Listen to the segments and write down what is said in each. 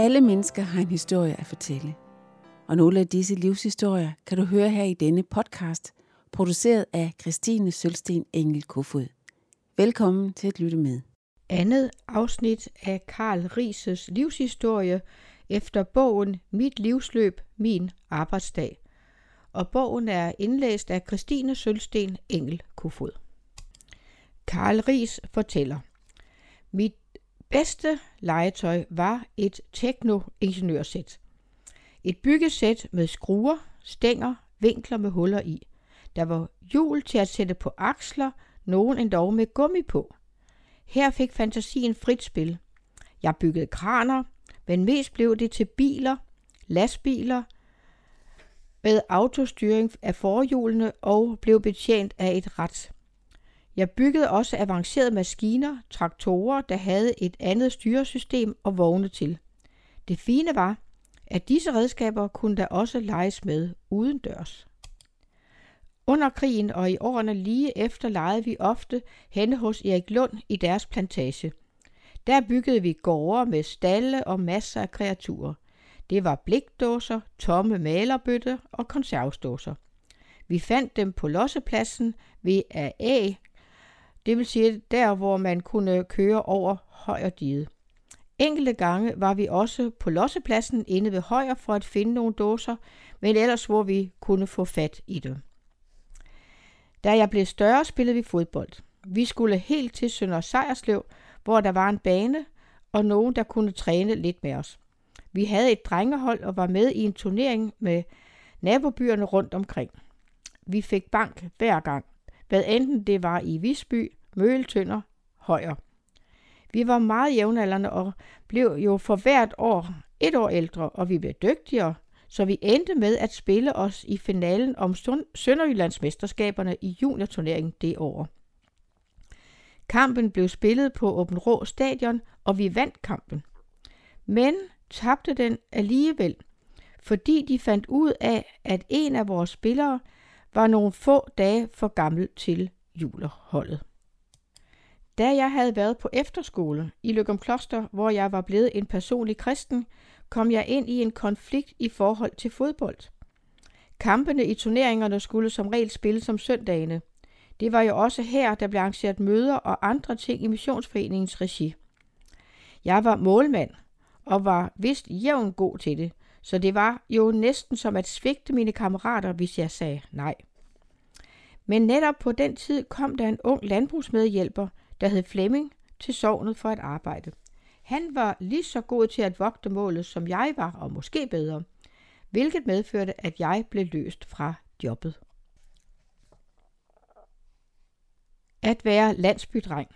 Alle mennesker har en historie at fortælle. Og nogle af disse livshistorier kan du høre her i denne podcast, produceret af Christine Sølsten Engel Kofod. Velkommen til at lytte med. Andet afsnit af Karl Rises livshistorie efter bogen Mit livsløb, min arbejdsdag. Og bogen er indlæst af Christine Sølsten Engel Kofod. Karl Ries fortæller. Mit bedste legetøj var et teknoingeniørsæt. Et byggesæt med skruer, stænger, vinkler med huller i. Der var hjul til at sætte på aksler, nogen endda med gummi på. Her fik fantasien frit spil. Jeg byggede kraner, men mest blev det til biler, lastbiler med autostyring af forhjulene og blev betjent af et ret. Jeg byggede også avancerede maskiner, traktorer, der havde et andet styresystem og vogne til. Det fine var, at disse redskaber kunne der også leges med uden dørs. Under krigen og i årene lige efter legede vi ofte henne hos Erik Lund i deres plantage. Der byggede vi gårde med stalle og masser af kreaturer. Det var blikdåser, tomme malerbøtter og konservesdåser. Vi fandt dem på lossepladsen ved A det vil sige der, hvor man kunne køre over højre dide. Enkelte gange var vi også på lossepladsen inde ved højre for at finde nogle dåser, men ellers hvor vi kunne få fat i dem. Da jeg blev større, spillede vi fodbold. Vi skulle helt til Sønder Sejerslev, hvor der var en bane og nogen, der kunne træne lidt med os. Vi havde et drengehold og var med i en turnering med nabobyerne rundt omkring. Vi fik bank hver gang, hvad enten det var i Visby, Møltønder, Højer. Vi var meget jævnaldrende og blev jo for hvert år et år ældre, og vi blev dygtigere, så vi endte med at spille os i finalen om Sønderjyllandsmesterskaberne i juniorturneringen det år. Kampen blev spillet på Åben Rå Stadion, og vi vandt kampen. Men tabte den alligevel, fordi de fandt ud af, at en af vores spillere var nogle få dage for gammel til julerholdet. Da jeg havde været på efterskole i Løgum Kloster, hvor jeg var blevet en personlig kristen, kom jeg ind i en konflikt i forhold til fodbold. Kampene i turneringerne skulle som regel spilles om søndagene. Det var jo også her, der blev arrangeret møder og andre ting i missionsforeningens regi. Jeg var målmand og var vist jævn god til det, så det var jo næsten som at svigte mine kammerater, hvis jeg sagde nej. Men netop på den tid kom der en ung landbrugsmedhjælper, der hed Flemming, til sovnet for at arbejde. Han var lige så god til at vogte målet, som jeg var, og måske bedre, hvilket medførte, at jeg blev løst fra jobbet. At være landsbydreng.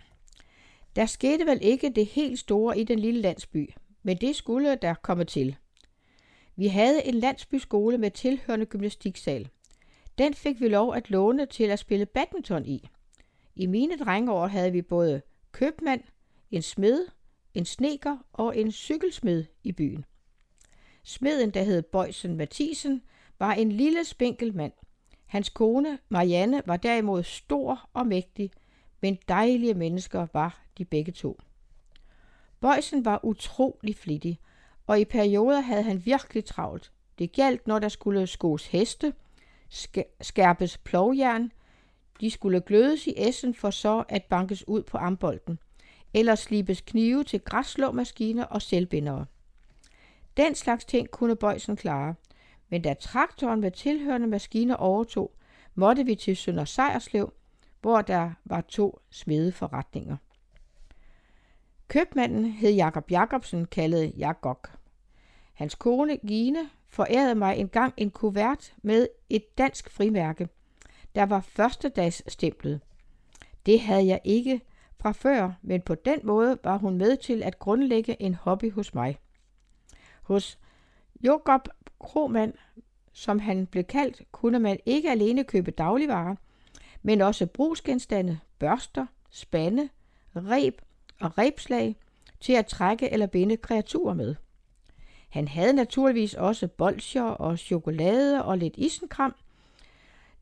Der skete vel ikke det helt store i den lille landsby, men det skulle der komme til. Vi havde en landsbyskole med tilhørende gymnastiksal. Den fik vi lov at låne til at spille badminton i. I mine drengeår havde vi både købmand, en smed, en sneker og en cykelsmed i byen. Smeden, der hed Bøjsen Mathisen, var en lille spinkel mand. Hans kone, Marianne, var derimod stor og mægtig, men dejlige mennesker var de begge to. Bøjsen var utrolig flittig, og i perioder havde han virkelig travlt. Det galt, når der skulle skos heste, skærpes plovjern, de skulle glødes i essen for så at bankes ud på ambolten, eller slibes knive til græsslåmaskiner og selvbindere. Den slags ting kunne Bøjsen klare, men da traktoren med tilhørende maskiner overtog, måtte vi til Sønder Sejerslev, hvor der var to smedeforretninger. Købmanden hed Jakob Jakobsen, kaldet Jakob. Hans kone Gine forærede mig engang en kuvert med et dansk frimærke, der var førstedagsstemplet. Det havde jeg ikke fra før, men på den måde var hun med til at grundlægge en hobby hos mig. Hos Jakob Kromand, som han blev kaldt, kunne man ikke alene købe dagligvarer, men også brugsgenstande, børster, spande, reb og rebslag til at trække eller binde kreaturer med. Han havde naturligvis også bolsjer og chokolade og lidt isenkram,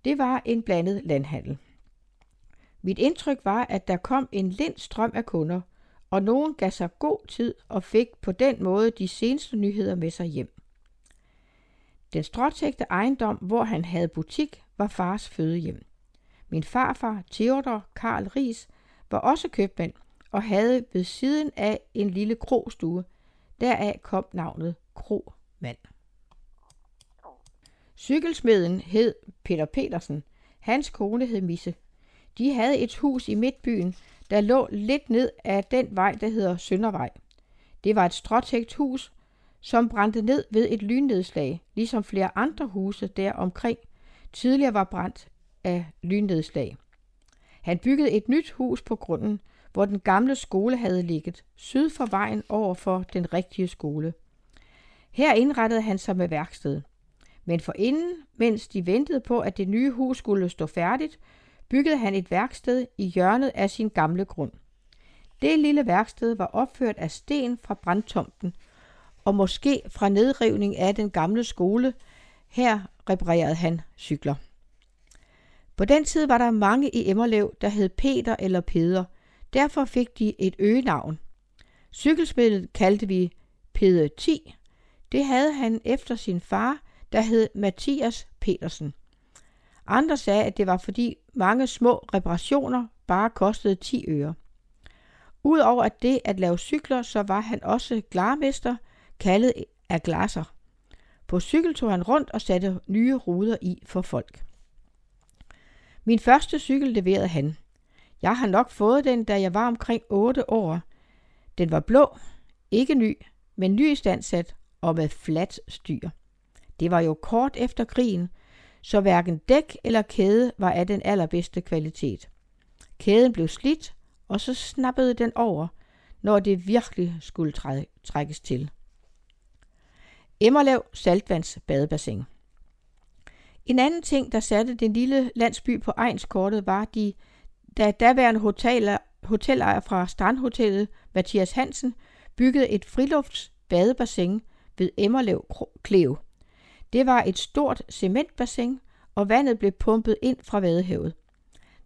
det var en blandet landhandel. Mit indtryk var, at der kom en lind strøm af kunder, og nogen gav sig god tid og fik på den måde de seneste nyheder med sig hjem. Den stråtægte ejendom, hvor han havde butik, var fars fødehjem. Min farfar, Theodor Karl Ries, var også købmand og havde ved siden af en lille krogstue. Deraf kom navnet Kromand. Cykelsmeden hed Peter Petersen. Hans kone hed Misse. De havde et hus i midtbyen, der lå lidt ned af den vej, der hedder Søndervej. Det var et stråtægt hus, som brændte ned ved et lynnedslag, ligesom flere andre huse der omkring tidligere var brændt af lynnedslag. Han byggede et nyt hus på grunden, hvor den gamle skole havde ligget, syd for vejen over for den rigtige skole. Her indrettede han sig med værksted. Men forinden, mens de ventede på, at det nye hus skulle stå færdigt, byggede han et værksted i hjørnet af sin gamle grund. Det lille værksted var opført af sten fra brandtomten, og måske fra nedrivning af den gamle skole. Her reparerede han cykler. På den tid var der mange i Emmerlev, der hed Peter eller Peder. Derfor fik de et øgenavn. Cykelspillet kaldte vi Peder 10. Det havde han efter sin far, der hed Mathias Petersen. Andre sagde, at det var fordi mange små reparationer bare kostede 10 øre. Udover at det at lave cykler, så var han også glarmester, kaldet af glasser. På cykel tog han rundt og satte nye ruder i for folk. Min første cykel leverede han. Jeg har nok fået den, da jeg var omkring 8 år. Den var blå, ikke ny, men nyistandsat og med fladt styr. Det var jo kort efter krigen, så hverken dæk eller kæde var af den allerbedste kvalitet. Kæden blev slidt, og så snappede den over, når det virkelig skulle trækkes til. Emmerlev Saltvands badebassin. En anden ting, der satte den lille landsby på egenskortet, var de, da daværende hoteller, hotelejer fra Strandhotellet, Mathias Hansen, byggede et friluftsbadebassin ved Emmerlev Klev. Det var et stort cementbassin, og vandet blev pumpet ind fra vadehavet.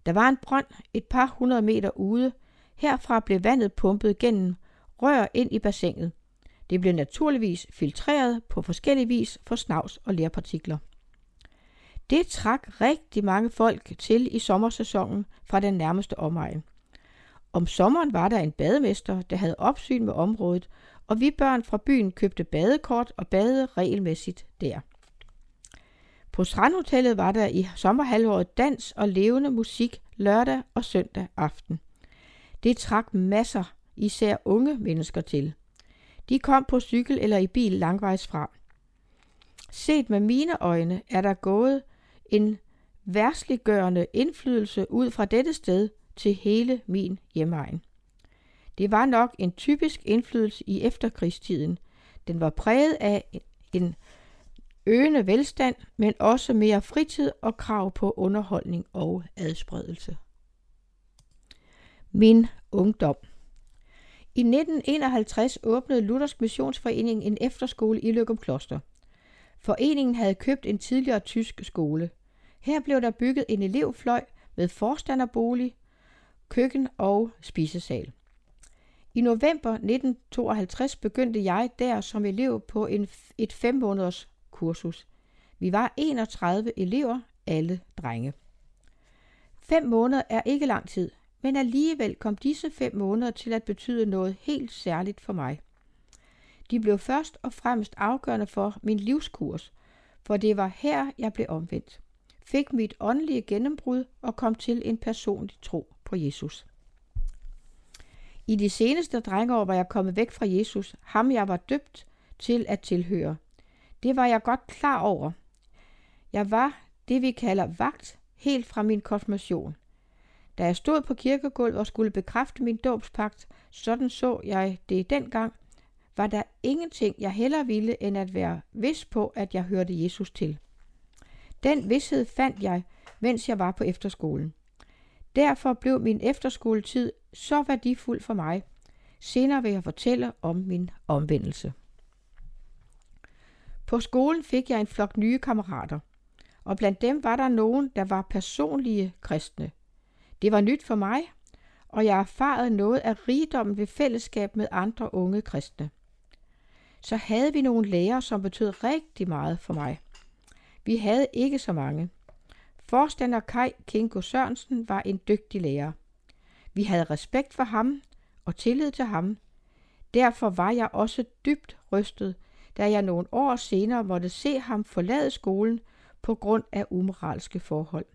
Der var en brønd et par hundrede meter ude. Herfra blev vandet pumpet gennem rør ind i bassinet. Det blev naturligvis filtreret på forskellig vis for snavs og lerpartikler. Det trak rigtig mange folk til i sommersæsonen fra den nærmeste omegn. Om sommeren var der en bademester, der havde opsyn med området, og vi børn fra byen købte badekort og badede regelmæssigt der. På Strandhotellet var der i sommerhalvåret dans og levende musik lørdag og søndag aften. Det trak masser, især unge mennesker til. De kom på cykel eller i bil langvejs fra. Set med mine øjne er der gået en værsliggørende indflydelse ud fra dette sted til hele min hjemmeegn. Det var nok en typisk indflydelse i efterkrigstiden. Den var præget af en øgende velstand, men også mere fritid og krav på underholdning og adspredelse. Min ungdom I 1951 åbnede Luthersk Missionsforening en efterskole i Løgum Kloster. Foreningen havde købt en tidligere tysk skole. Her blev der bygget en elevfløj med forstanderbolig, køkken og spisesal. I november 1952 begyndte jeg der som elev på en, et fem måneders kursus. Vi var 31 elever, alle drenge. Fem måneder er ikke lang tid, men alligevel kom disse fem måneder til at betyde noget helt særligt for mig. De blev først og fremmest afgørende for min livskurs, for det var her, jeg blev omvendt, fik mit åndelige gennembrud og kom til en personlig tro på Jesus. I de seneste drengeår var jeg kommet væk fra Jesus, ham jeg var døbt til at tilhøre. Det var jeg godt klar over. Jeg var det, vi kalder vagt, helt fra min konfirmation. Da jeg stod på kirkegulvet og skulle bekræfte min dåbspagt, sådan så jeg det dengang, var der ingenting, jeg hellere ville, end at være vis på, at jeg hørte Jesus til. Den vidshed fandt jeg, mens jeg var på efterskolen. Derfor blev min efterskoletid så værdifuld for mig. Senere vil jeg fortælle om min omvendelse. På skolen fik jeg en flok nye kammerater, og blandt dem var der nogen, der var personlige kristne. Det var nyt for mig, og jeg erfarede noget af rigdommen ved fællesskab med andre unge kristne. Så havde vi nogle lærere, som betød rigtig meget for mig. Vi havde ikke så mange. Forstander Kai Kinko Sørensen var en dygtig lærer. Vi havde respekt for ham og tillid til ham. Derfor var jeg også dybt rystet, da jeg nogle år senere måtte se ham forlade skolen på grund af umoralske forhold.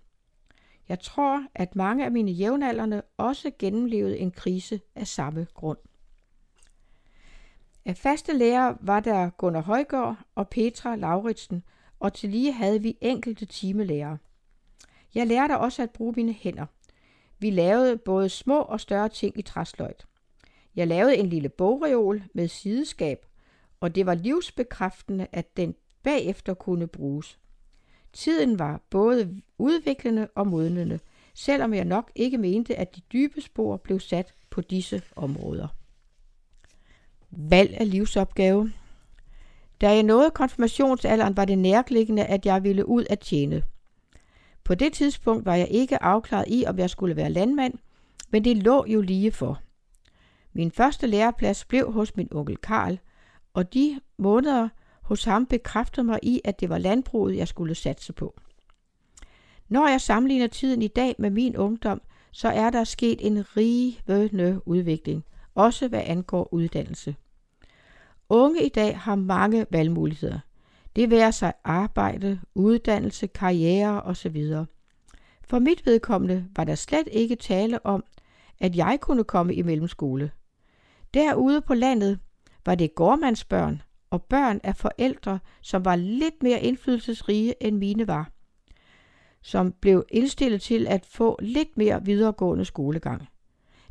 Jeg tror, at mange af mine jævnaldrende også gennemlevede en krise af samme grund. Af faste lærere var der Gunnar Højgaard og Petra Lauritsen, og til lige havde vi enkelte timelærer. Jeg lærte også at bruge mine hænder. Vi lavede både små og større ting i træsløjt. Jeg lavede en lille bogreol med sideskab, og det var livsbekræftende, at den bagefter kunne bruges. Tiden var både udviklende og modnende, selvom jeg nok ikke mente, at de dybe spor blev sat på disse områder. Valg af livsopgave da jeg nåede konfirmationsalderen, var det nærliggende, at jeg ville ud at tjene. På det tidspunkt var jeg ikke afklaret i, om jeg skulle være landmand, men det lå jo lige for. Min første læreplads blev hos min onkel Karl, og de måneder hos ham bekræftede mig i, at det var landbruget, jeg skulle satse på. Når jeg sammenligner tiden i dag med min ungdom, så er der sket en rivende udvikling, også hvad angår uddannelse. Unge i dag har mange valgmuligheder. Det værer sig arbejde, uddannelse, karriere osv. For mit vedkommende var der slet ikke tale om, at jeg kunne komme i mellemskole. Derude på landet var det gårdmandsbørn og børn af forældre, som var lidt mere indflydelsesrige end mine var, som blev indstillet til at få lidt mere videregående skolegang.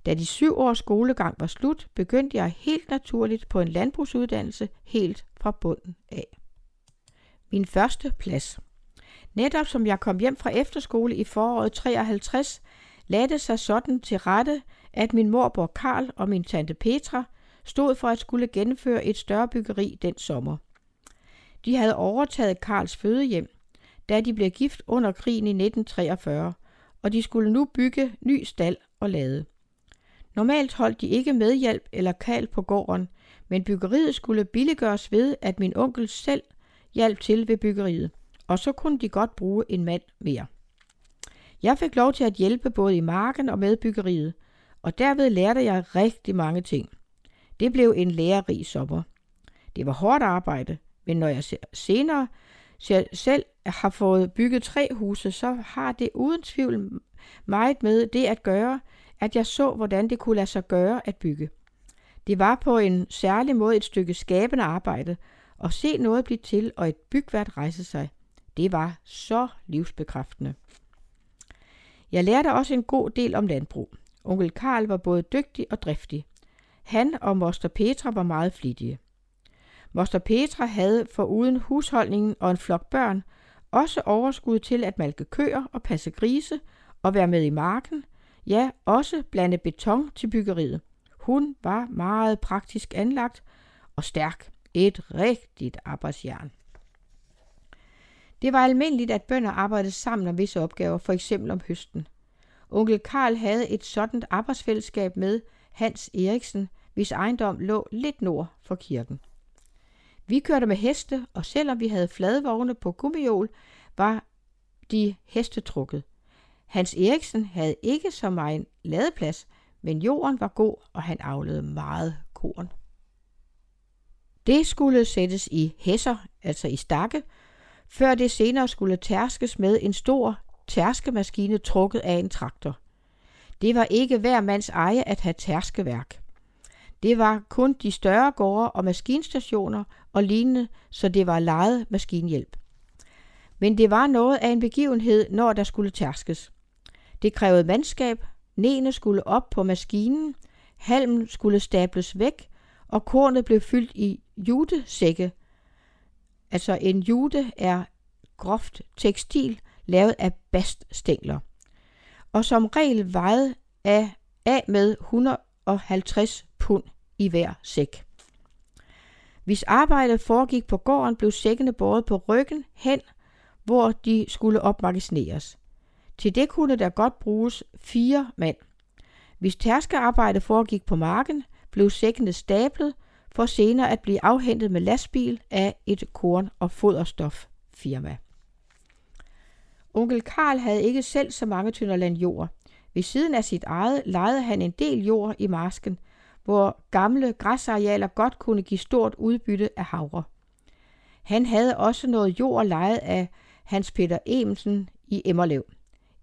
Da de syv års skolegang var slut, begyndte jeg helt naturligt på en landbrugsuddannelse helt fra bunden af. Min første plads. Netop som jeg kom hjem fra efterskole i foråret 53, lagde det sig sådan til rette, at min morbror Karl og min tante Petra stod for at skulle gennemføre et større byggeri den sommer. De havde overtaget Karls fødehjem, da de blev gift under krigen i 1943, og de skulle nu bygge ny stald og lade. Normalt holdt de ikke medhjælp eller kald på gården, men byggeriet skulle billiggøres ved, at min onkel selv hjalp til ved byggeriet, og så kunne de godt bruge en mand mere. Jeg fik lov til at hjælpe både i marken og med byggeriet, og derved lærte jeg rigtig mange ting. Det blev en lærerig sommer. Det var hårdt arbejde, men når jeg senere selv har fået bygget tre huse, så har det uden tvivl meget med det at gøre, at jeg så, hvordan det kunne lade sig gøre at bygge. Det var på en særlig måde et stykke skabende arbejde, at se noget blive til og et bygværd rejse sig. Det var så livsbekræftende. Jeg lærte også en god del om landbrug. Onkel Karl var både dygtig og driftig. Han og moster Petra var meget flittige. Moster Petra havde foruden husholdningen og en flok børn også overskud til at malke køer og passe grise og være med i marken, ja, også blande beton til byggeriet. Hun var meget praktisk anlagt og stærk. Et rigtigt arbejdsjern. Det var almindeligt, at bønder arbejdede sammen om visse opgaver, for eksempel om høsten. Onkel Karl havde et sådan arbejdsfællesskab med Hans Eriksen, hvis ejendom lå lidt nord for kirken. Vi kørte med heste, og selvom vi havde fladvogne på gummihjul, var de hestetrukket. Hans Eriksen havde ikke så meget ladeplads, men jorden var god, og han avlede meget korn. Det skulle sættes i hæsser, altså i stakke, før det senere skulle tærskes med en stor tærskemaskine trukket af en traktor. Det var ikke hver mands eje at have tærskeværk. Det var kun de større gårde og maskinstationer og lignende, så det var lejet maskinhjælp. Men det var noget af en begivenhed, når der skulle tærskes. Det krævede mandskab, nene skulle op på maskinen, halmen skulle stables væk, og kornet blev fyldt i jutesække. Altså en jute er groft tekstil lavet af baststængler, og som regel vejede af, af med 150 pund i hver sæk. Hvis arbejdet foregik på gården, blev sækkene båret på ryggen hen, hvor de skulle opmagasineres. Til det kunne der godt bruges fire mand. Hvis tærskearbejde foregik på marken, blev sækkene stablet for senere at blive afhentet med lastbil af et korn- og foderstoffirma. Onkel Karl havde ikke selv så mange tynder land jord. Ved siden af sit eget lejede han en del jord i marsken, hvor gamle græsarealer godt kunne give stort udbytte af havre. Han havde også noget jord lejet af Hans Peter Emsen i Emmerlev.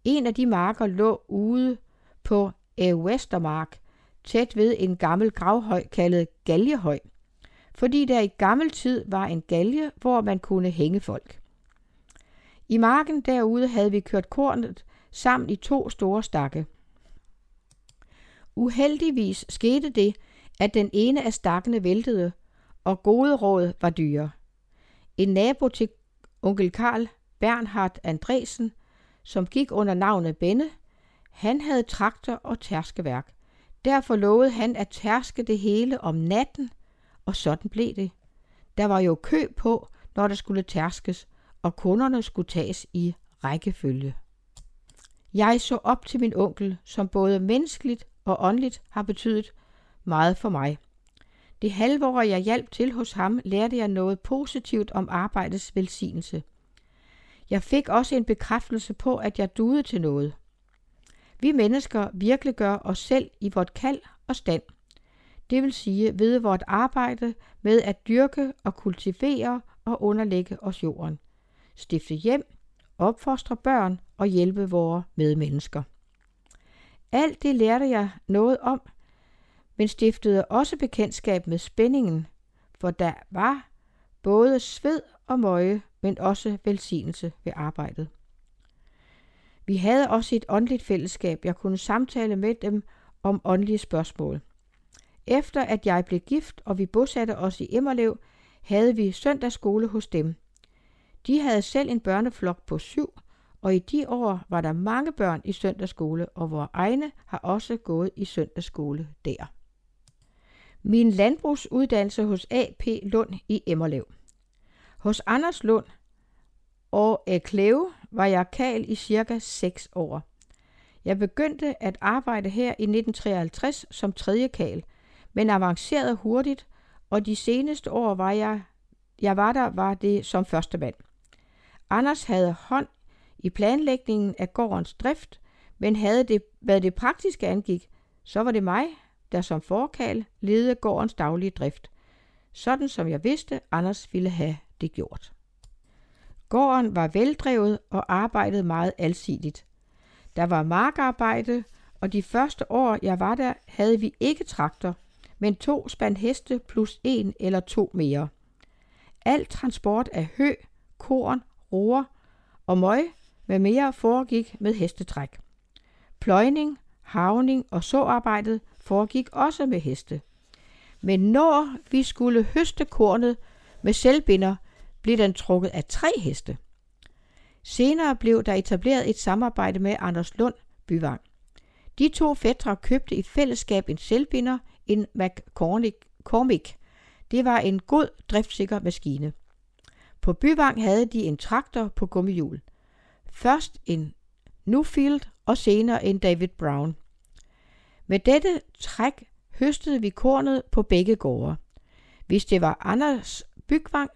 En af de marker lå ude på Vestermark, tæt ved en gammel gravhøj kaldet Galjehøj, fordi der i gammel tid var en galge, hvor man kunne hænge folk. I marken derude havde vi kørt kornet sammen i to store stakke. Uheldigvis skete det, at den ene af stakkene væltede, og gode råd var dyre. En nabo til onkel Karl, Bernhard Andresen, som gik under navnet Benne, han havde traktor og tærskeværk. Derfor lovede han at tærske det hele om natten, og sådan blev det. Der var jo kø på, når der skulle tærskes, og kunderne skulle tages i rækkefølge. Jeg så op til min onkel, som både menneskeligt og åndeligt har betydet meget for mig. Det halve år, jeg hjalp til hos ham, lærte jeg noget positivt om arbejdets velsignelse. Jeg fik også en bekræftelse på, at jeg duede til noget. Vi mennesker virkelig gør os selv i vort kald og stand. Det vil sige ved vort arbejde med at dyrke og kultivere og underlægge os jorden. Stifte hjem, opfostre børn og hjælpe vores medmennesker. Alt det lærte jeg noget om, men stiftede også bekendtskab med spændingen, for der var både sved og møje, men også velsignelse ved arbejdet. Vi havde også et åndeligt fællesskab. Jeg kunne samtale med dem om åndelige spørgsmål. Efter at jeg blev gift, og vi bosatte os i Emmerlev, havde vi søndagsskole hos dem. De havde selv en børneflok på syv, og i de år var der mange børn i søndagsskole, og vores egne har også gået i søndagsskole der. Min landbrugsuddannelse hos A.P. Lund i Emmerlev. Hos Anders Lund og øh, Kleve var jeg kal i cirka 6 år. Jeg begyndte at arbejde her i 1953 som tredje kal, men avancerede hurtigt, og de seneste år var jeg, jeg var der, var det som første mand. Anders havde hånd i planlægningen af gårdens drift, men havde det, hvad det praktiske angik, så var det mig, der som forkal ledede gårdens daglige drift, sådan som jeg vidste, Anders ville have det gjort. Gården var veldrevet og arbejdede meget alsidigt. Der var markarbejde, og de første år, jeg var der, havde vi ikke traktor, men to spand heste plus en eller to mere. Al transport af hø, korn, roer og møg med mere foregik med hestetræk. Pløjning, havning og såarbejdet foregik også med heste. Men når vi skulle høste kornet med selvbinder, blev den trukket af tre heste. Senere blev der etableret et samarbejde med Anders Lund Byvang. De to fætter købte i fællesskab en selvbinder, en McCormick. Det var en god, driftsikker maskine. På Byvang havde de en traktor på gummihjul. Først en Newfield og senere en David Brown. Med dette træk høstede vi kornet på begge gårde. Hvis det var Anders Bygvang,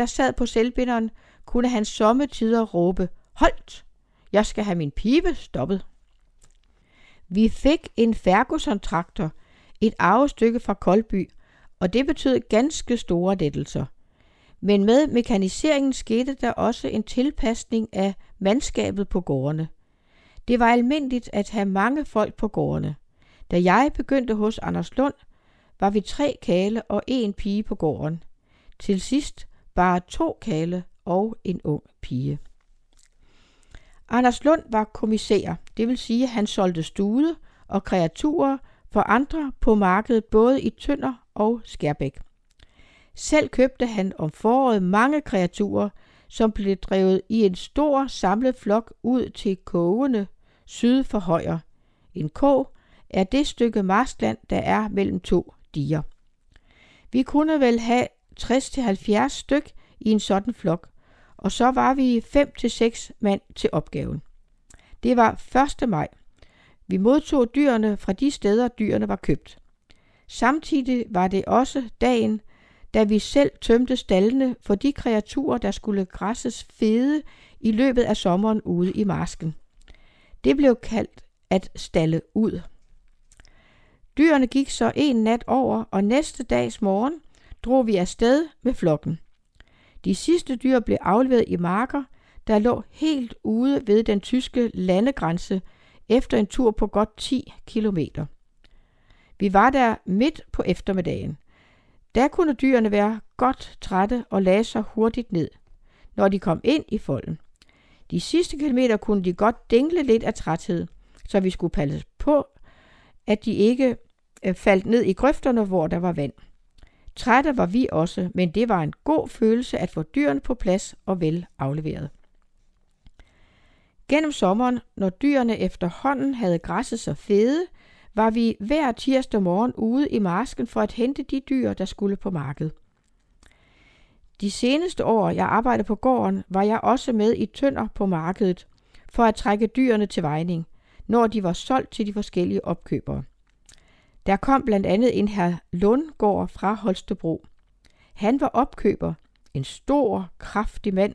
der sad på selvbinderen, kunne han sommetider råbe, Holdt! Jeg skal have min pibe stoppet. Vi fik en Ferguson-traktor, et arvestykke fra Koldby, og det betød ganske store lettelser. Men med mekaniseringen skete der også en tilpasning af mandskabet på gårdene. Det var almindeligt at have mange folk på gårdene. Da jeg begyndte hos Anders Lund, var vi tre kale og en pige på gården. Til sidst bare to kale og en ung pige. Anders Lund var kommissær, det vil sige, at han solgte stude og kreaturer for andre på markedet både i Tønder og Skærbæk. Selv købte han om foråret mange kreaturer, som blev drevet i en stor samlet flok ud til kogene syd for Højer. En kog er det stykke marskland, der er mellem to diger. Vi kunne vel have 60-70 styk i en sådan flok, og så var vi 5-6 mand til opgaven. Det var 1. maj. Vi modtog dyrene fra de steder, dyrene var købt. Samtidig var det også dagen, da vi selv tømte stallene for de kreaturer, der skulle græsses fede i løbet af sommeren ude i marsken. Det blev kaldt at stalle ud. Dyrene gik så en nat over, og næste dags morgen drog vi afsted med flokken. De sidste dyr blev afleveret i marker, der lå helt ude ved den tyske landegrænse efter en tur på godt 10 kilometer. Vi var der midt på eftermiddagen. Der kunne dyrene være godt trætte og lagde sig hurtigt ned, når de kom ind i folden. De sidste kilometer kunne de godt dingle lidt af træthed, så vi skulle passe på, at de ikke øh, faldt ned i grøfterne, hvor der var vand. Trætte var vi også, men det var en god følelse at få dyrene på plads og vel afleveret. Gennem sommeren, når dyrene efterhånden havde græsset så fede, var vi hver tirsdag morgen ude i marsken for at hente de dyr, der skulle på markedet. De seneste år, jeg arbejdede på gården, var jeg også med i tønder på markedet for at trække dyrene til vejning, når de var solgt til de forskellige opkøbere. Der kom blandt andet en her Lundgård fra Holstebro. Han var opkøber, en stor, kraftig mand,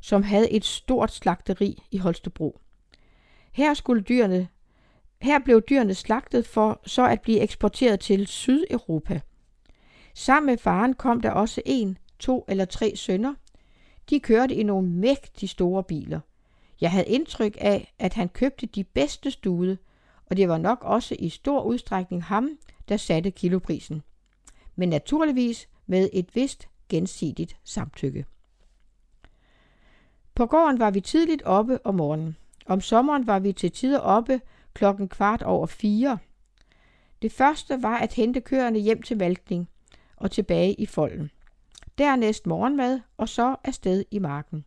som havde et stort slagteri i Holstebro. Her skulle dyrene her blev dyrene slagtet for så at blive eksporteret til Sydeuropa. Sammen med faren kom der også en, to eller tre sønner. De kørte i nogle mægtige store biler. Jeg havde indtryk af, at han købte de bedste stude, og det var nok også i stor udstrækning ham, der satte kiloprisen. Men naturligvis med et vist gensidigt samtykke. På gården var vi tidligt oppe om morgenen. Om sommeren var vi til tider oppe klokken kvart over fire. Det første var at hente køerne hjem til malkning og tilbage i folden. Dernæst morgenmad og så afsted i marken.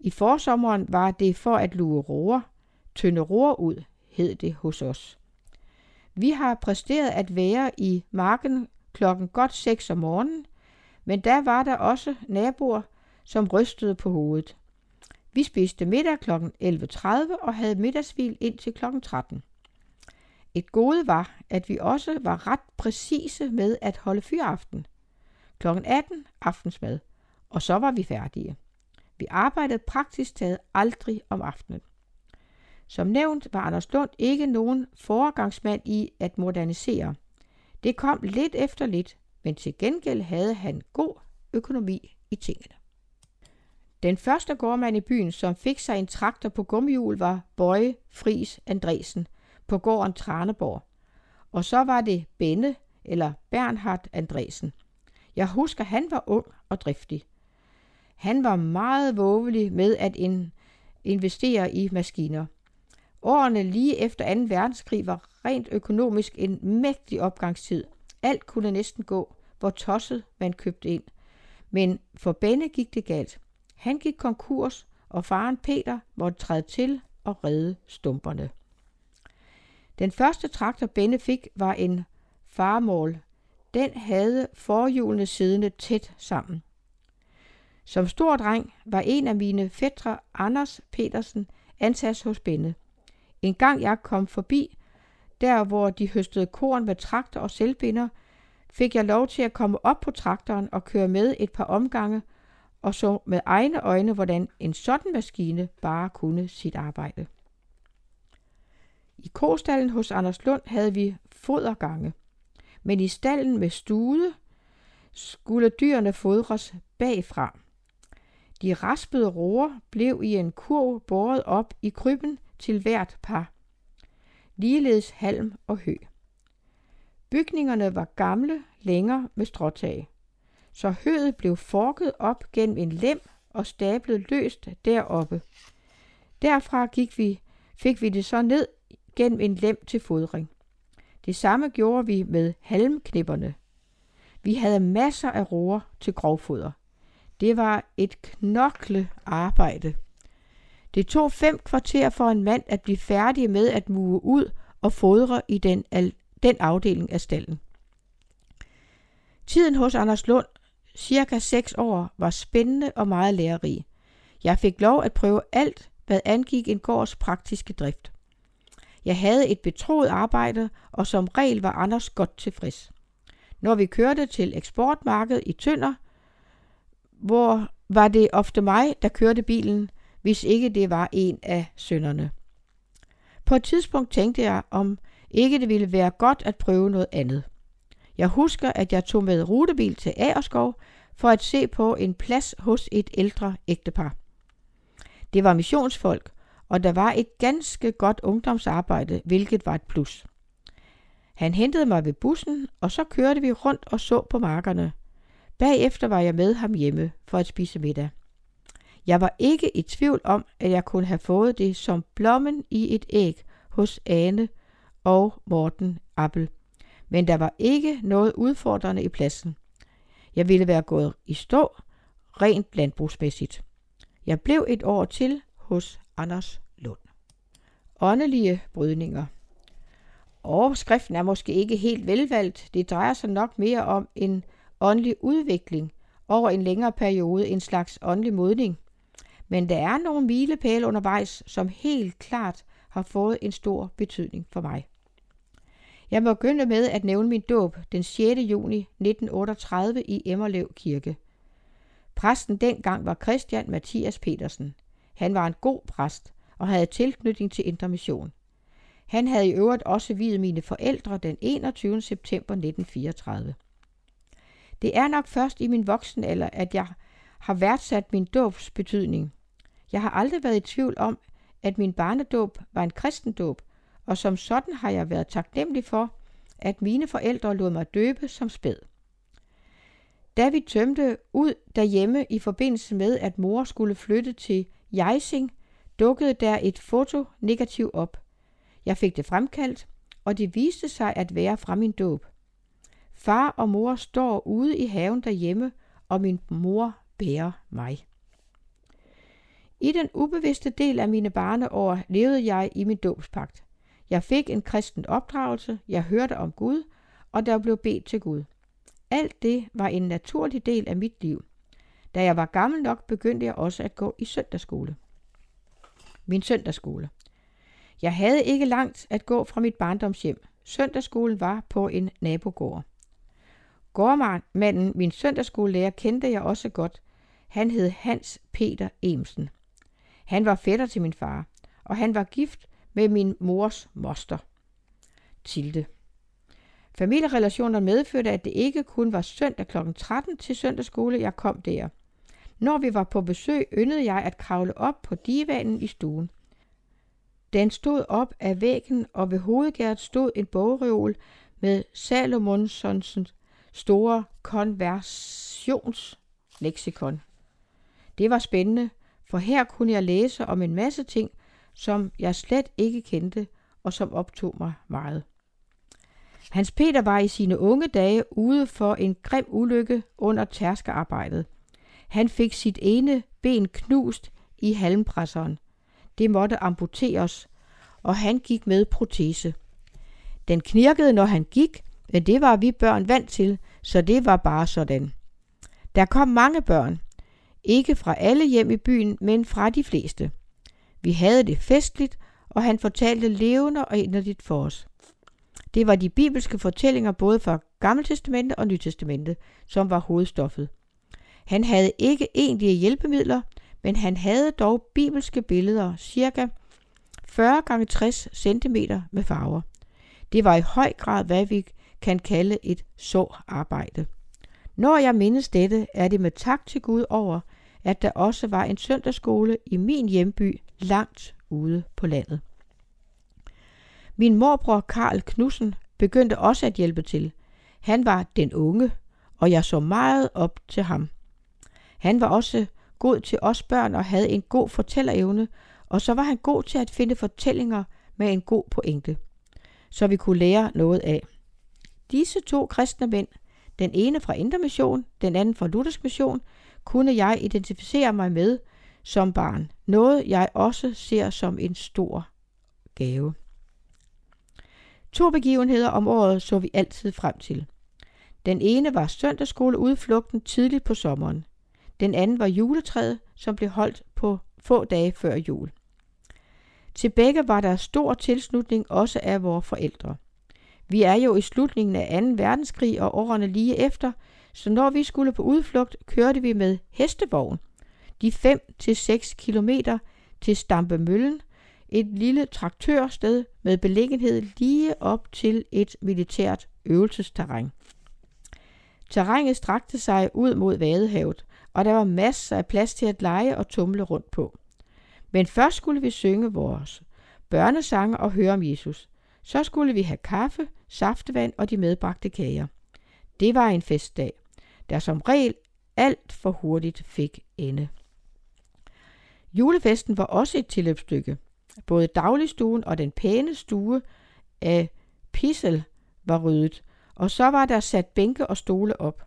I forsommeren var det for at lue roer, tynde roer ud, hed det hos os. Vi har præsteret at være i marken klokken godt 6 om morgenen, men der var der også naboer, som rystede på hovedet. Vi spiste middag kl. 11.30 og havde middagshvil indtil kl. 13. Et gode var, at vi også var ret præcise med at holde fyraften. Kl. 18 aftensmad, og så var vi færdige. Vi arbejdede praktisk taget aldrig om aftenen. Som nævnt var Anders Lund ikke nogen foregangsmand i at modernisere. Det kom lidt efter lidt, men til gengæld havde han god økonomi i tingene. Den første gårdmand i byen, som fik sig en traktor på gummihjul, var Bøje Fris Andresen på gården Traneborg. Og så var det Benne eller Bernhard Andresen. Jeg husker, han var ung og driftig. Han var meget vågelig med at investere i maskiner. Årene lige efter 2. verdenskrig var rent økonomisk en mægtig opgangstid. Alt kunne næsten gå, hvor tosset man købte ind. Men for Benne gik det galt. Han gik konkurs, og faren Peter måtte træde til og redde stumperne. Den første traktor Benne fik var en farmål. Den havde forhjulene siddende tæt sammen. Som stor dreng var en af mine fætre, Anders Petersen, ansat hos Benne. En gang jeg kom forbi, der hvor de høstede korn med traktor og selvbinder, fik jeg lov til at komme op på traktoren og køre med et par omgange og så med egne øjne, hvordan en sådan maskine bare kunne sit arbejde. I kostallen hos Anders Lund havde vi fodergange, men i stallen med stude skulle dyrene fodres bagfra. De raspede roer blev i en kurv båret op i krybben til hvert par. Ligeledes halm og hø. Bygningerne var gamle, længere med stråtag så høet blev forket op gennem en lem og stablet løst deroppe. Derfra gik vi, fik vi det så ned gennem en lem til fodring. Det samme gjorde vi med halmknipperne. Vi havde masser af roer til grovfoder. Det var et knokle arbejde. Det tog fem kvarter for en mand at blive færdig med at mue ud og fodre i den, den afdeling af stallen. Tiden hos Anders Lund cirka seks år, var spændende og meget lærerig. Jeg fik lov at prøve alt, hvad angik en gårds praktiske drift. Jeg havde et betroet arbejde, og som regel var Anders godt tilfreds. Når vi kørte til eksportmarkedet i Tønder, hvor var det ofte mig, der kørte bilen, hvis ikke det var en af sønderne. På et tidspunkt tænkte jeg, om ikke det ville være godt at prøve noget andet. Jeg husker, at jeg tog med rutebil til Agerskov for at se på en plads hos et ældre ægtepar. Det var missionsfolk, og der var et ganske godt ungdomsarbejde, hvilket var et plus. Han hentede mig ved bussen, og så kørte vi rundt og så på markerne. Bagefter var jeg med ham hjemme for at spise middag. Jeg var ikke i tvivl om, at jeg kunne have fået det som blommen i et æg hos Ane og Morten Appel. Men der var ikke noget udfordrende i pladsen. Jeg ville være gået i stå, rent landbrugsmæssigt. Jeg blev et år til hos Anders Lund. Åndelige brydninger. Overskriften er måske ikke helt velvalgt. Det drejer sig nok mere om en åndelig udvikling over en længere periode, en slags åndelig modning. Men der er nogle milepæle undervejs, som helt klart har fået en stor betydning for mig. Jeg må begynde med at nævne min dåb den 6. juni 1938 i Emmerlev Kirke. Præsten dengang var Christian Mathias Petersen. Han var en god præst og havde tilknytning til intermission. Han havde i øvrigt også videt mine forældre den 21. september 1934. Det er nok først i min voksenalder, at jeg har værdsat min dåbs betydning. Jeg har aldrig været i tvivl om, at min barnedåb var en kristendåb, og som sådan har jeg været taknemmelig for, at mine forældre lod mig døbe som spæd. Da vi tømte ud derhjemme i forbindelse med, at mor skulle flytte til Jejsing, dukkede der et foto negativ op. Jeg fik det fremkaldt, og det viste sig at være fra min dåb. Far og mor står ude i haven derhjemme, og min mor bærer mig. I den ubevidste del af mine barneår levede jeg i min dåbspagt. Jeg fik en kristen opdragelse, jeg hørte om Gud, og der blev bedt til Gud. Alt det var en naturlig del af mit liv. Da jeg var gammel nok, begyndte jeg også at gå i søndagsskole. Min søndagsskole. Jeg havde ikke langt at gå fra mit barndomshjem. Søndagsskolen var på en nabogård. Gårdmanden, min søndagsskolelærer, kendte jeg også godt. Han hed Hans Peter Emsen. Han var fætter til min far, og han var gift med min mors moster, Tilde. Familierelationer medførte, at det ikke kun var søndag kl. 13 til søndagsskole, jeg kom der. Når vi var på besøg, yndede jeg at kravle op på divanen i stuen. Den stod op af væggen, og ved hovedgæret stod en bogreol med Salomonsons store konversionsleksikon. Det var spændende, for her kunne jeg læse om en masse ting, som jeg slet ikke kendte og som optog mig meget. Hans Peter var i sine unge dage ude for en grim ulykke under tærskearbejdet. Han fik sit ene ben knust i halmpresseren. Det måtte amputeres, og han gik med protese. Den knirkede, når han gik, men det var vi børn vant til, så det var bare sådan. Der kom mange børn. Ikke fra alle hjem i byen, men fra de fleste. Vi havde det festligt, og han fortalte levende og inderligt for os. Det var de bibelske fortællinger både fra Gammeltestamentet og Nytestamentet, som var hovedstoffet. Han havde ikke egentlige hjælpemidler, men han havde dog bibelske billeder, cirka 40 x 60 cm med farver. Det var i høj grad, hvad vi kan kalde et så arbejde. Når jeg mindes dette, er det med tak til Gud over, at der også var en søndagsskole i min hjemby langt ude på landet. Min morbror Karl Knudsen begyndte også at hjælpe til. Han var den unge, og jeg så meget op til ham. Han var også god til os børn og havde en god fortællerevne, og så var han god til at finde fortællinger med en god pointe, så vi kunne lære noget af. Disse to kristne mænd, den ene fra Indermission, den anden fra Luthersk Mission, kunne jeg identificere mig med som barn. Noget jeg også ser som en stor gave. To begivenheder om året så vi altid frem til. Den ene var søndagsskoleudflugten tidligt på sommeren. Den anden var juletræet, som blev holdt på få dage før jul. Til begge var der stor tilslutning også af vores forældre. Vi er jo i slutningen af 2. verdenskrig og årene lige efter, så når vi skulle på udflugt, kørte vi med hestevogn. De 5-6 kilometer til Stampemøllen, et lille traktørsted med beliggenhed lige op til et militært øvelsesterræn. Terrænet strakte sig ud mod Vadehavet, og der var masser af plads til at lege og tumle rundt på. Men først skulle vi synge vores børnesange og høre om Jesus. Så skulle vi have kaffe, saftevand og de medbragte kager. Det var en festdag, der som regel alt for hurtigt fik ende. Julefesten var også et tilløbsstykke. Både dagligstuen og den pæne stue af pissel var ryddet, og så var der sat bænke og stole op.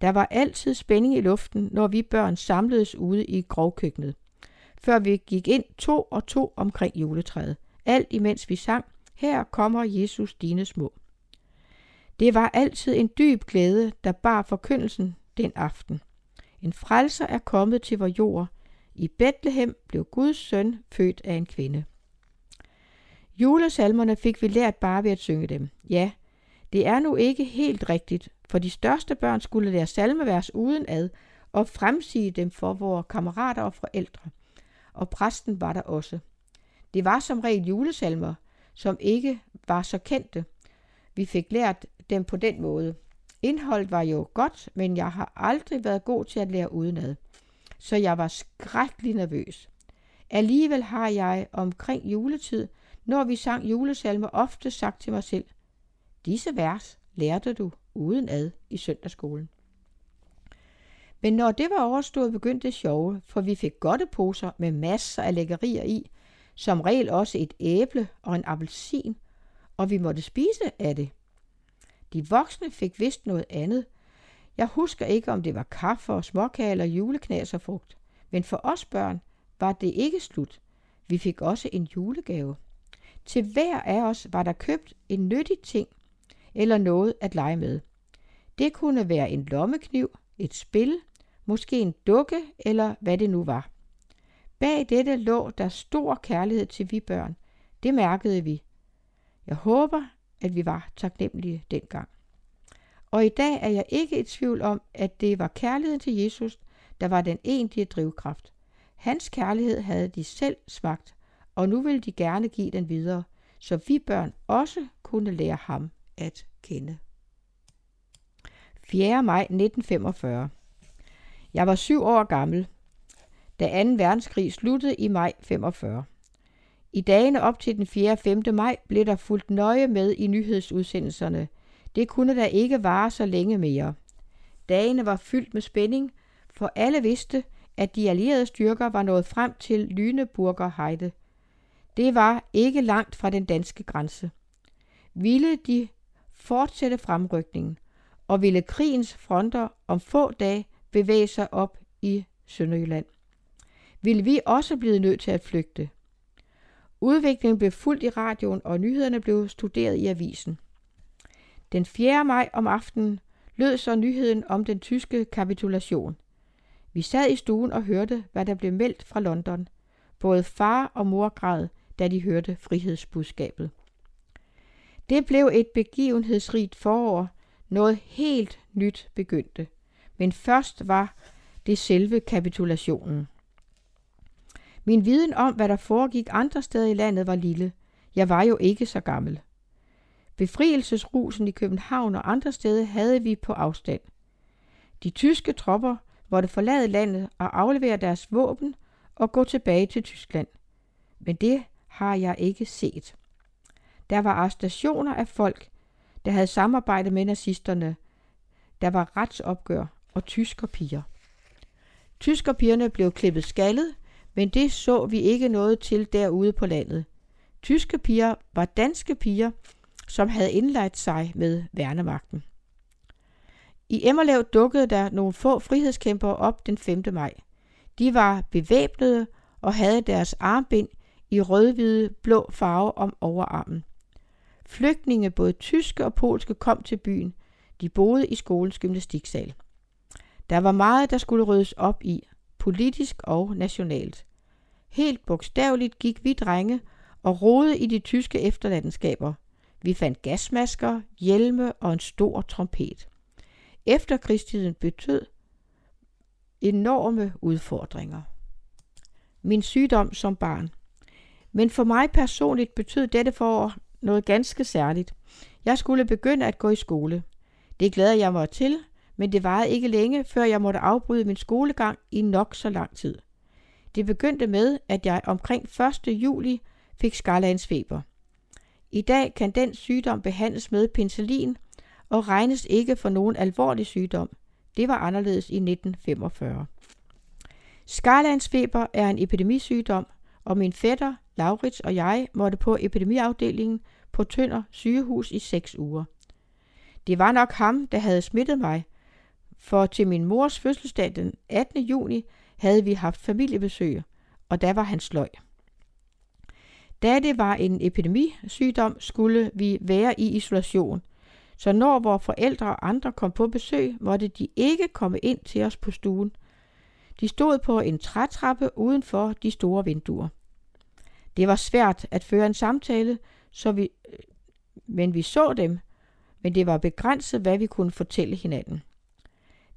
Der var altid spænding i luften, når vi børn samledes ude i grovkøkkenet, før vi gik ind to og to omkring juletræet. Alt imens vi sang, her kommer Jesus dine små. Det var altid en dyb glæde, der bar forkyndelsen den aften. En frelser er kommet til vor jord. I Bethlehem blev Guds søn født af en kvinde. Julesalmerne fik vi lært bare ved at synge dem. Ja, det er nu ikke helt rigtigt, for de største børn skulle lære salmevers uden ad og fremsige dem for vores kammerater og forældre. Og præsten var der også. Det var som regel julesalmer, som ikke var så kendte. Vi fik lært dem på den måde. Indholdet var jo godt, men jeg har aldrig været god til at lære udenad. Så jeg var skrækkelig nervøs. Alligevel har jeg omkring juletid, når vi sang julesalmer, ofte sagt til mig selv, Disse vers lærte du udenad i søndagsskolen. Men når det var overstået, begyndte det sjove, for vi fik poser med masser af lækkerier i, som regel også et æble og en appelsin, og vi måtte spise af det. De voksne fik vist noget andet. Jeg husker ikke, om det var kaffe og småkager eller juleknas og frugt, men for os børn var det ikke slut. Vi fik også en julegave. Til hver af os var der købt en nyttig ting, eller noget at lege med. Det kunne være en lommekniv, et spil, måske en dukke eller hvad det nu var. Bag dette lå der stor kærlighed til vi børn. Det mærkede vi. Jeg håber, at vi var taknemmelige dengang. Og i dag er jeg ikke i tvivl om, at det var kærligheden til Jesus, der var den egentlige drivkraft. Hans kærlighed havde de selv smagt, og nu vil de gerne give den videre, så vi børn også kunne lære ham at kende. 4. maj 1945. Jeg var syv år gammel, da 2. verdenskrig sluttede i maj 45. I dagene op til den 4. og 5. maj blev der fulgt nøje med i nyhedsudsendelserne. Det kunne da ikke vare så længe mere. Dagene var fyldt med spænding, for alle vidste, at de allierede styrker var nået frem til Lüneburger Heide. Det var ikke langt fra den danske grænse. Ville de fortsætte fremrykningen, og ville krigens fronter om få dage bevæge sig op i Sønderjylland. Ville vi også blive nødt til at flygte. Udviklingen blev fuldt i radioen, og nyhederne blev studeret i avisen. Den 4. maj om aftenen lød så nyheden om den tyske kapitulation. Vi sad i stuen og hørte, hvad der blev meldt fra London. Både far og mor græd, da de hørte frihedsbudskabet. Det blev et begivenhedsrigt forår. Noget helt nyt begyndte. Men først var det selve kapitulationen. Min viden om, hvad der foregik andre steder i landet, var lille. Jeg var jo ikke så gammel. Befrielsesrusen i København og andre steder havde vi på afstand. De tyske tropper måtte forlade landet og aflevere deres våben og gå tilbage til Tyskland. Men det har jeg ikke set. Der var arrestationer af folk, der havde samarbejdet med nazisterne. Der var retsopgør og tyskerpiger. Tyskerpigerne blev klippet skaldet, men det så vi ikke noget til derude på landet. Tyske piger var danske piger, som havde indlagt sig med værnemagten. I Emmerlev dukkede der nogle få frihedskæmpere op den 5. maj. De var bevæbnede og havde deres armbind i rødhvide blå farve om overarmen. Flygtninge, både tyske og polske, kom til byen. De boede i skolens gymnastiksal. Der var meget, der skulle ryddes op i, politisk og nationalt. Helt bogstaveligt gik vi drenge og rode i de tyske efterladenskaber. Vi fandt gasmasker, hjelme og en stor trompet. Efterkrigstiden betød enorme udfordringer. Min sygdom som barn. Men for mig personligt betød dette forår noget ganske særligt. Jeg skulle begynde at gå i skole. Det glæder jeg mig til, men det varede ikke længe, før jeg måtte afbryde min skolegang i nok så lang tid. Det begyndte med, at jeg omkring 1. juli fik skarlagensfeber. I dag kan den sygdom behandles med penicillin og regnes ikke for nogen alvorlig sygdom. Det var anderledes i 1945. Skarlandsfeber er en epidemisygdom, og min fætter, Laurits og jeg måtte på epidemiafdelingen på Tønder sygehus i seks uger. Det var nok ham, der havde smittet mig, for til min mors fødselsdag den 18. juni havde vi haft familiebesøg, og der var han sløj. Da det var en epidemisygdom, skulle vi være i isolation, så når vores forældre og andre kom på besøg, måtte de ikke komme ind til os på stuen. De stod på en trætrappe uden for de store vinduer. Det var svært at føre en samtale, så vi, øh, men vi så dem, men det var begrænset, hvad vi kunne fortælle hinanden.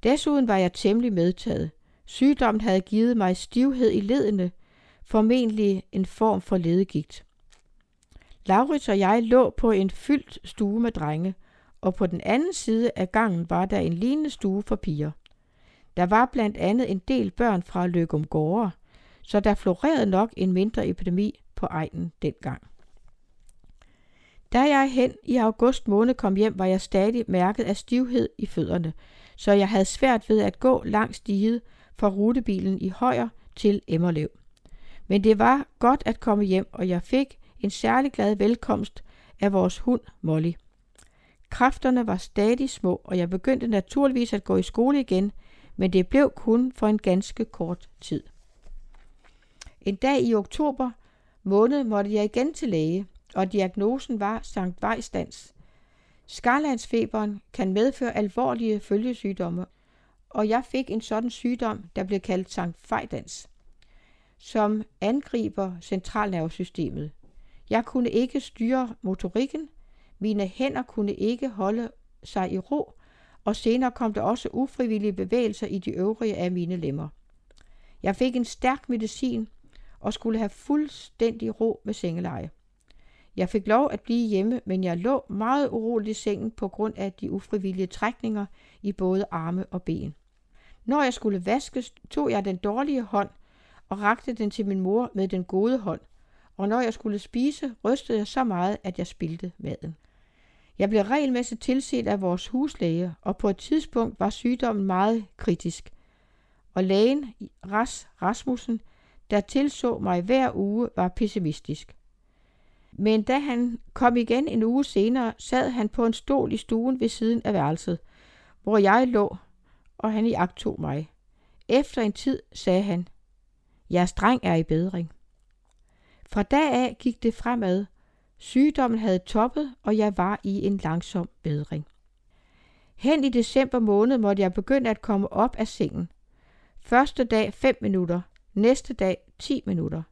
Desuden var jeg temmelig medtaget. Sygdommen havde givet mig stivhed i ledene, formentlig en form for ledegigt. Laurits og jeg lå på en fyldt stue med drenge, og på den anden side af gangen var der en lignende stue for piger. Der var blandt andet en del børn fra Løgum Gårde, så der florerede nok en mindre epidemi på egnen dengang. Da jeg hen i august måned kom hjem, var jeg stadig mærket af stivhed i fødderne, så jeg havde svært ved at gå langs diget fra rutebilen i Højer til Emmerlev. Men det var godt at komme hjem, og jeg fik en særlig glad velkomst af vores hund Molly. Kræfterne var stadig små, og jeg begyndte naturligvis at gå i skole igen, men det blev kun for en ganske kort tid. En dag i oktober måned måtte jeg igen til læge, og diagnosen var Sankt Vejstans. Skarlandsfeberen kan medføre alvorlige følgesygdomme, og jeg fik en sådan sygdom, der blev kaldt Sankt Fejdans, som angriber centralnervesystemet. Jeg kunne ikke styre motorikken, mine hænder kunne ikke holde sig i ro, og senere kom der også ufrivillige bevægelser i de øvrige af mine lemmer. Jeg fik en stærk medicin og skulle have fuldstændig ro med sengeleje. Jeg fik lov at blive hjemme, men jeg lå meget uroligt i sengen på grund af de ufrivillige trækninger i både arme og ben. Når jeg skulle vaskes, tog jeg den dårlige hånd og rakte den til min mor med den gode hånd, og når jeg skulle spise, rystede jeg så meget, at jeg spildte maden. Jeg blev regelmæssigt tilset af vores huslæge, og på et tidspunkt var sygdommen meget kritisk. Og lægen, Ras Rasmussen, der tilså mig hver uge, var pessimistisk. Men da han kom igen en uge senere, sad han på en stol i stuen ved siden af værelset, hvor jeg lå, og han iagtog mig. Efter en tid sagde han, Jeres dreng er i bedring. Fra dag af gik det fremad. Sygdommen havde toppet, og jeg var i en langsom bedring. Hen i december måned måtte jeg begynde at komme op af sengen. Første dag 5 minutter, næste dag 10 minutter.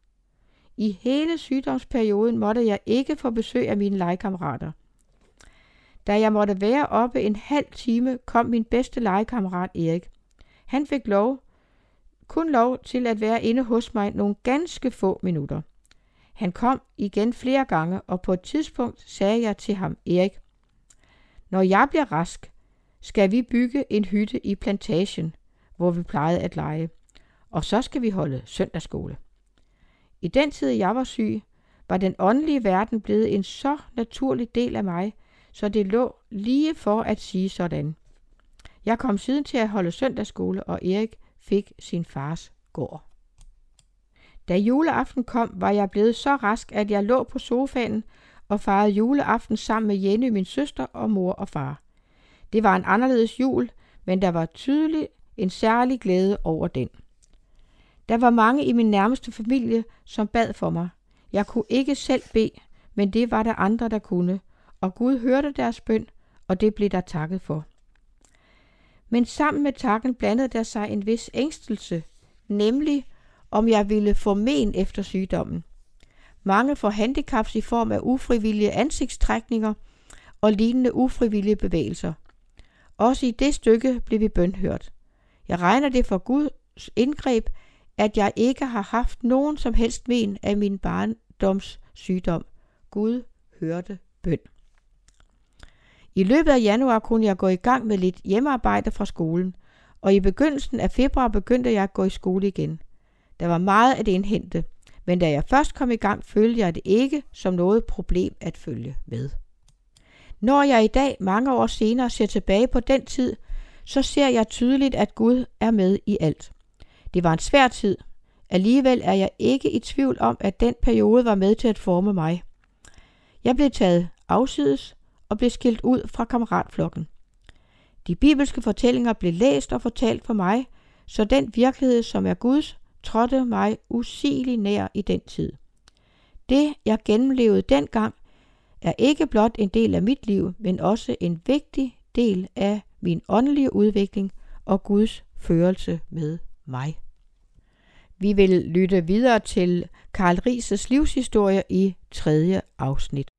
I hele sygdomsperioden måtte jeg ikke få besøg af mine legekammerater. Da jeg måtte være oppe en halv time, kom min bedste legekammerat Erik. Han fik lov, kun lov til at være inde hos mig nogle ganske få minutter. Han kom igen flere gange, og på et tidspunkt sagde jeg til ham, Erik, når jeg bliver rask, skal vi bygge en hytte i plantagen, hvor vi plejede at lege, og så skal vi holde søndagsskole. I den tid, jeg var syg, var den åndelige verden blevet en så naturlig del af mig, så det lå lige for at sige sådan. Jeg kom siden til at holde søndagsskole, og Erik fik sin fars gård. Da juleaften kom, var jeg blevet så rask, at jeg lå på sofaen og farede juleaften sammen med Jenny, min søster og mor og far. Det var en anderledes jul, men der var tydeligt en særlig glæde over den. Der var mange i min nærmeste familie, som bad for mig. Jeg kunne ikke selv bede, men det var der andre, der kunne, og Gud hørte deres bøn, og det blev der takket for. Men sammen med takken blandede der sig en vis ængstelse, nemlig om jeg ville få men efter sygdommen. Mange får handicaps i form af ufrivillige ansigtstrækninger og lignende ufrivillige bevægelser. Også i det stykke blev vi bønhørt. Jeg regner det for Guds indgreb, at jeg ikke har haft nogen som helst men af min barndoms sygdom. Gud hørte bøn. I løbet af januar kunne jeg gå i gang med lidt hjemmearbejde fra skolen, og i begyndelsen af februar begyndte jeg at gå i skole igen. Der var meget at indhente, men da jeg først kom i gang, følte jeg det ikke som noget problem at følge med. Når jeg i dag, mange år senere, ser tilbage på den tid, så ser jeg tydeligt, at Gud er med i alt. Det var en svær tid. Alligevel er jeg ikke i tvivl om, at den periode var med til at forme mig. Jeg blev taget afsides og blev skilt ud fra kammeratflokken. De bibelske fortællinger blev læst og fortalt for mig, så den virkelighed, som er Guds, trådte mig usigeligt nær i den tid. Det, jeg gennemlevede dengang, er ikke blot en del af mit liv, men også en vigtig del af min åndelige udvikling og Guds førelse med mig. Vi vil lytte videre til Karl Rises livshistorie i tredje afsnit.